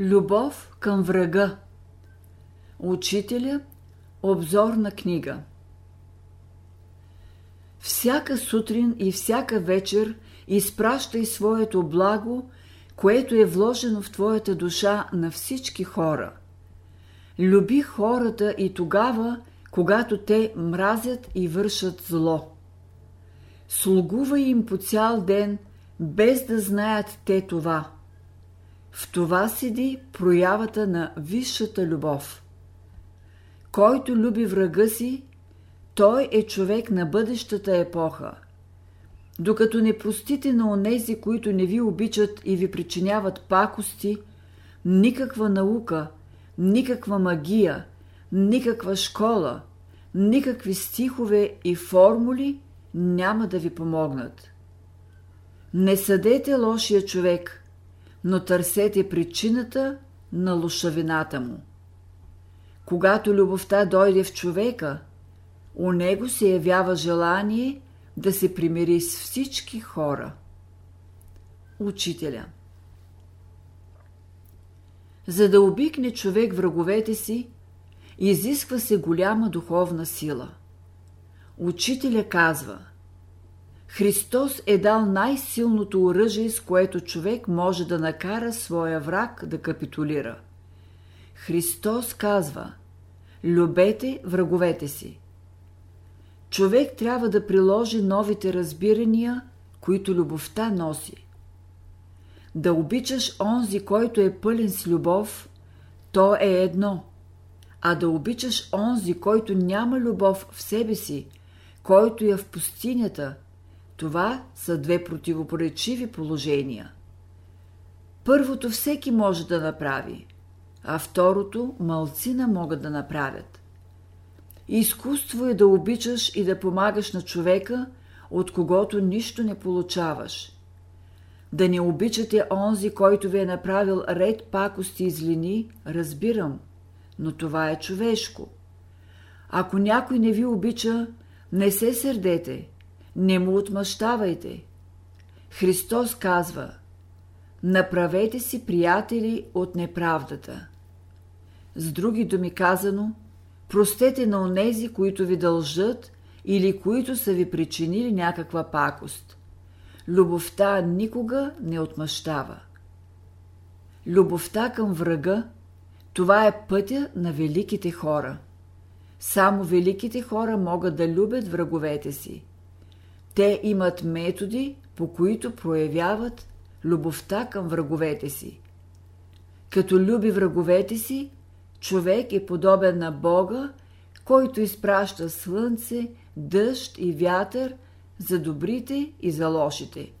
Любов към врага Учителя Обзорна книга Всяка сутрин и всяка вечер изпращай своето благо, което е вложено в твоята душа на всички хора. Люби хората и тогава, когато те мразят и вършат зло. Слугувай им по цял ден, без да знаят те това – в това седи проявата на висшата любов. Който люби врага си, той е човек на бъдещата епоха. Докато не простите на онези, които не ви обичат и ви причиняват пакости, никаква наука, никаква магия, никаква школа, никакви стихове и формули няма да ви помогнат. Не съдете лошия човек – но търсете причината на лошавината му. Когато любовта дойде в човека, у него се явява желание да се примири с всички хора. Учителя За да обикне човек враговете си, изисква се голяма духовна сила. Учителя казва – Христос е дал най-силното оръжие, с което човек може да накара своя враг да капитулира. Христос казва Любете враговете си. Човек трябва да приложи новите разбирания, които любовта носи. Да обичаш онзи, който е пълен с любов, то е едно, а да обичаш онзи, който няма любов в себе си, който е в пустинята – това са две противопоречиви положения. Първото всеки може да направи, а второто малцина могат да направят. Изкуство е да обичаш и да помагаш на човека, от когото нищо не получаваш. Да не обичате онзи, който ви е направил ред пакости и злини, разбирам, но това е човешко. Ако някой не ви обича, не се сърдете – не му отмъщавайте. Христос казва Направете си приятели от неправдата. С други думи казано, простете на онези, които ви дължат или които са ви причинили някаква пакост. Любовта никога не отмъщава. Любовта към врага – това е пътя на великите хора. Само великите хора могат да любят враговете си – те имат методи, по които проявяват любовта към враговете си. Като люби враговете си, човек е подобен на Бога, който изпраща слънце, дъжд и вятър за добрите и за лошите.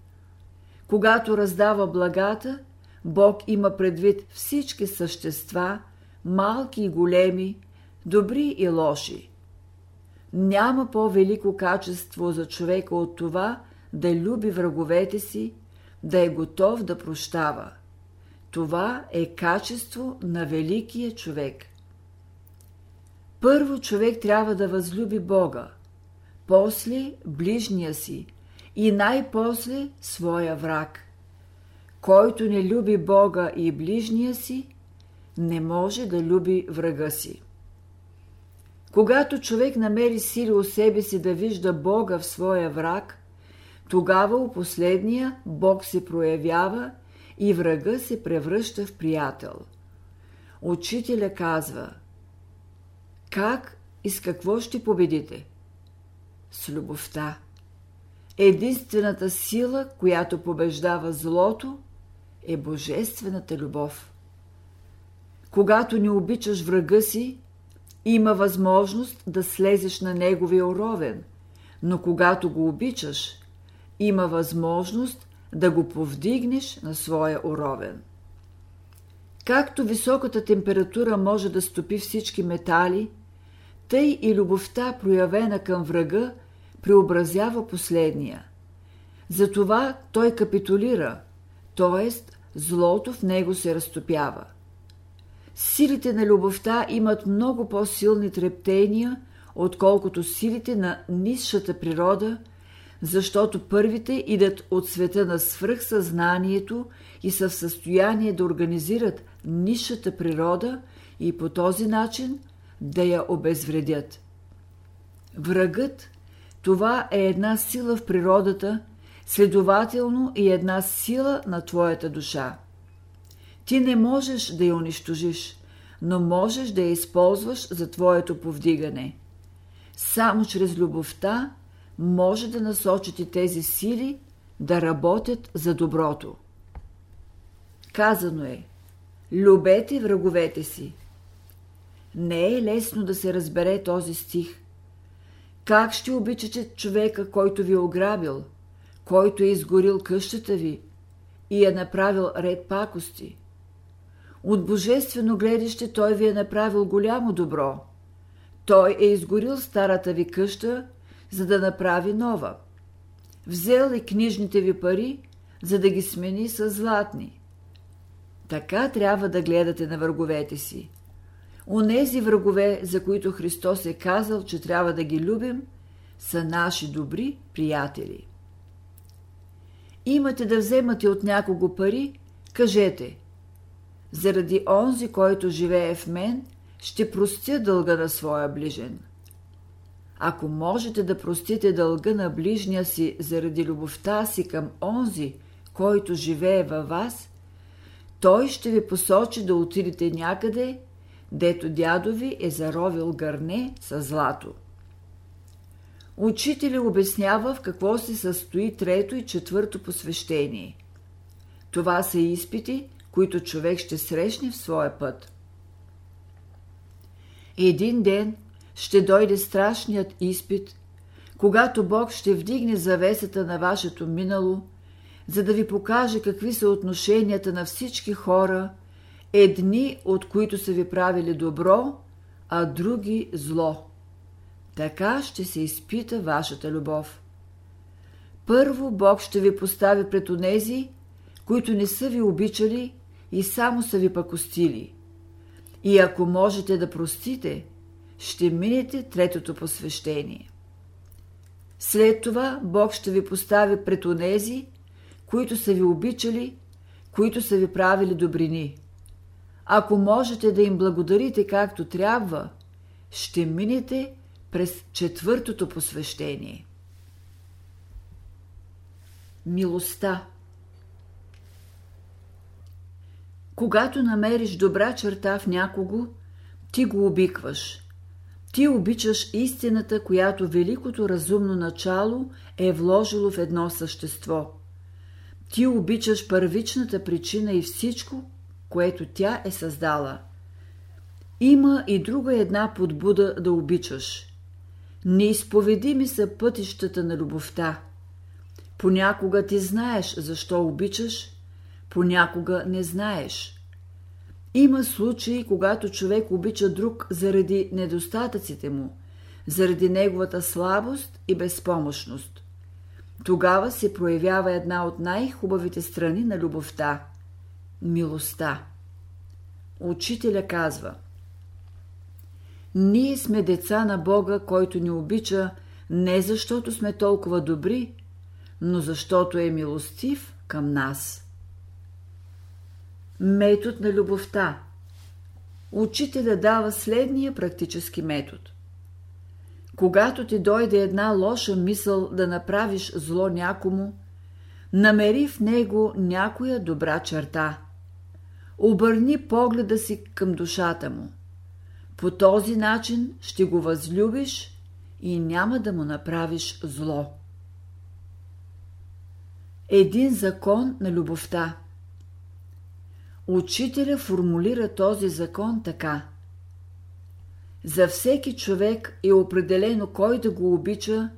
Когато раздава благата, Бог има предвид всички същества, малки и големи, добри и лоши. Няма по-велико качество за човека от това да люби враговете си, да е готов да прощава. Това е качество на великия човек. Първо човек трябва да възлюби Бога, после ближния си и най-после своя враг. Който не люби Бога и ближния си, не може да люби врага си. Когато човек намери сили у себе си да вижда Бога в своя враг, тогава у последния Бог се проявява и врага се превръща в приятел. Учителя казва Как и с какво ще победите? С любовта. Единствената сила, която побеждава злото, е божествената любов. Когато не обичаш врага си, има възможност да слезеш на неговия уровен, но когато го обичаш, има възможност да го повдигнеш на своя уровен. Както високата температура може да стопи всички метали, тъй и любовта, проявена към врага, преобразява последния. Затова той капитулира, т.е. злото в него се разтопява. Силите на любовта имат много по-силни трептения, отколкото силите на низшата природа, защото първите идат от света на свръхсъзнанието и са в състояние да организират нишата природа и по този начин да я обезвредят. Врагът – това е една сила в природата, следователно и една сила на твоята душа. Ти не можеш да я унищожиш, но можеш да я използваш за твоето повдигане. Само чрез любовта може да насочите тези сили да работят за доброто. Казано е Любете враговете си. Не е лесно да се разбере този стих. Как ще обичате човека, който ви е ограбил, който е изгорил къщата ви и е направил ред пакости? От божествено гледаще той ви е направил голямо добро. Той е изгорил старата ви къща, за да направи нова. Взел е книжните ви пари, за да ги смени с златни. Така трябва да гледате на враговете си. Онези врагове, за които Христос е казал, че трябва да ги любим, са наши добри приятели. Имате да вземате от някого пари, кажете Заради онзи, който живее в мен, ще простя дълга на своя ближен. Ако можете да простите дълга на ближния си заради любовта си към онзи, който живее във вас, той ще ви посочи да отидете някъде, дето дядо ви е заровил гърне с злато. Учителя обяснява в какво се състои трето и четвърто посвещение. Това са изпити, които човек ще срещне в своя път. Един ден ще дойде страшният изпит, когато Бог ще вдигне завесата на вашето минало, за да ви покаже какви са отношенията на всички хора, едни от които са ви правили добро, а други зло. Така ще се изпита вашата любов. Първо Бог ще ви постави пред онези, които не са ви обичали и само са ви пакостили. И ако можете да простите, ще минете третото посвещение. След това Бог ще ви постави пред онези, които са ви обичали, които са ви правили добрини. Ако можете да им благодарите както трябва, ще минете през четвъртото посвещение. Милостта Когато намериш добра черта в някого, ти го обикваш. Ти обичаш истината, която великото разумно начало е вложило в едно същество. Ти обичаш първичната причина и всичко, което тя е създала. Има и друга една подбуда да обичаш. Неизповедими са пътищата на любовта. Понякога ти знаеш защо обичаш, понякога не знаеш. Има случаи, когато човек обича друг заради недостатъците му, заради неговата слабост и безпомощност. Тогава се проявява една от най-хубавите страни на любовта – милостта. Учителя казва Ние сме деца на Бога, който ни обича не защото сме толкова добри, но защото е милостив към нас. Метод на любовта. Учителя дава следния практически метод. Когато ти дойде една лоша мисъл да направиш зло някому, намери в него някоя добра черта. Обърни погледа си към душата му. По този начин ще го възлюбиш и няма да му направиш зло. Един закон на любовта – Учителя формулира този закон така. За всеки човек е определено кой да го обича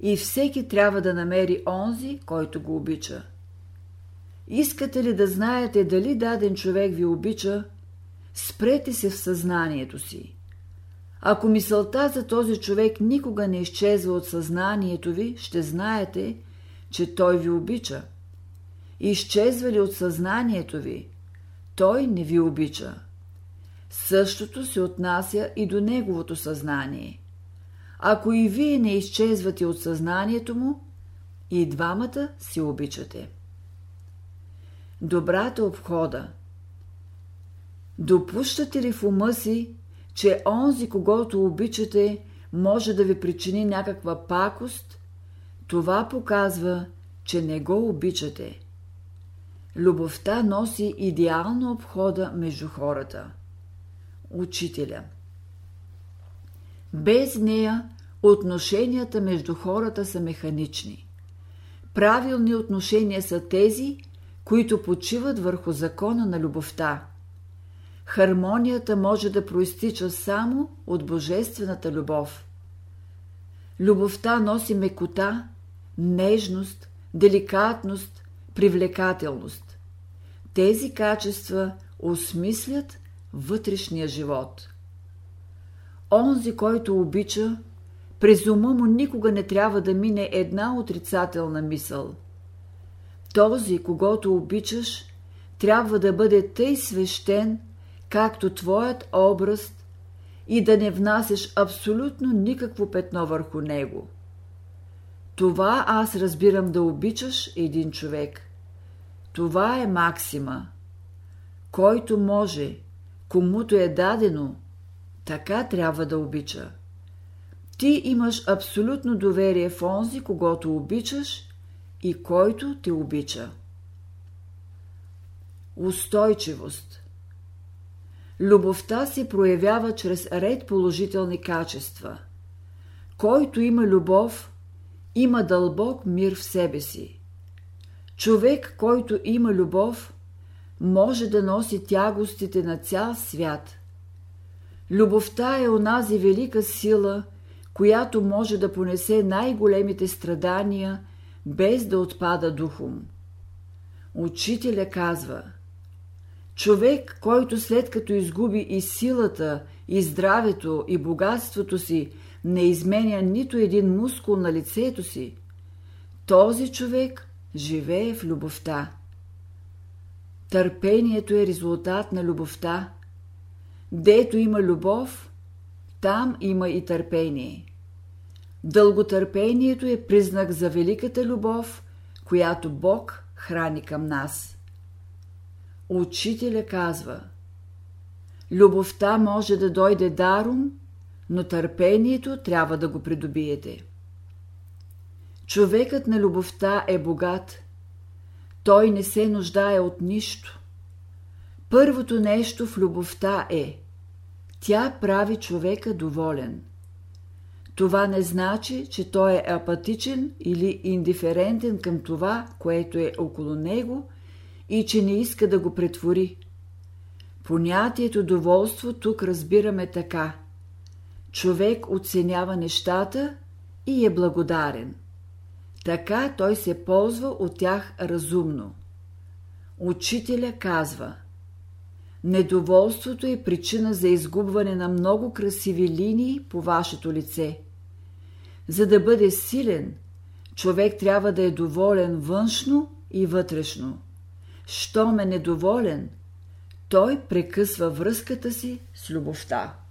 и всеки трябва да намери онзи, който го обича. Искате ли да знаете дали даден човек ви обича, спрете се в съзнанието си. Ако мисълта за този човек никога не изчезва от съзнанието ви, ще знаете, че той ви обича. Изчезва ли от съзнанието ви, той не ви обича. Същото се отнася и до неговото съзнание. Ако и вие не изчезвате от съзнанието му, и двамата си обичате. Добрата обхода Допущате ли в ума си, че онзи, когато обичате, може да ви причини някаква пакост, това показва, че не го обичате. Любовта носи идеална обхода между хората. Учителя Без нея отношенията между хората са механични. Правилни отношения са тези, които почиват върху закона на любовта. Хармонията може да проистича само от божествената любов. Любовта носи мекота, нежност, деликатност, привлекателност. Тези качества осмислят вътрешния живот. Онзи, който обича, през ума му никога не трябва да мине една отрицателна мисъл. Този, когато обичаш, трябва да бъде тъй свещен, както твоят образ и да не внасяш абсолютно никакво петно върху него. Това аз разбирам да обичаш един човек. Това е максима. Който може, комуто е дадено, така трябва да обича. Ти имаш абсолютно доверие в онзи, когато обичаш и който те обича. Устойчивост Любовта се проявява чрез ред положителни качества. Който има любов, има дълбок мир в себе си. Човек, който има любов, може да носи тягостите на цял свят. Любовта е онази велика сила, която може да понесе най-големите страдания, без да отпада духом. Учителя казва – Човек, който след като изгуби и силата, и здравето, и богатството си, не изменя нито един мускул на лицето си, този човек живее в любовта. Търпението е резултат на любовта. Дето има любов, там има и търпение. Дълготърпението е признак за великата любов, която Бог храни към нас. Учителя казва Любовта може да дойде даром, но търпението трябва да го придобиете. Човекът на любовта е богат. Той не се нуждае от нищо. Първото нещо в любовта е тя прави човека доволен. Това не значи, че той е апатичен или индиферентен към това, което е около него и че не иска да го претвори. Понятието доволство тук разбираме така. Човек оценява нещата и е благодарен. Така той се ползва от тях разумно. Учителя казва Недоволството е причина за изгубване на много красиви линии по вашето лице. За да бъде силен, човек трябва да е доволен външно и вътрешно. Щом е недоволен, той прекъсва връзката си с любовта.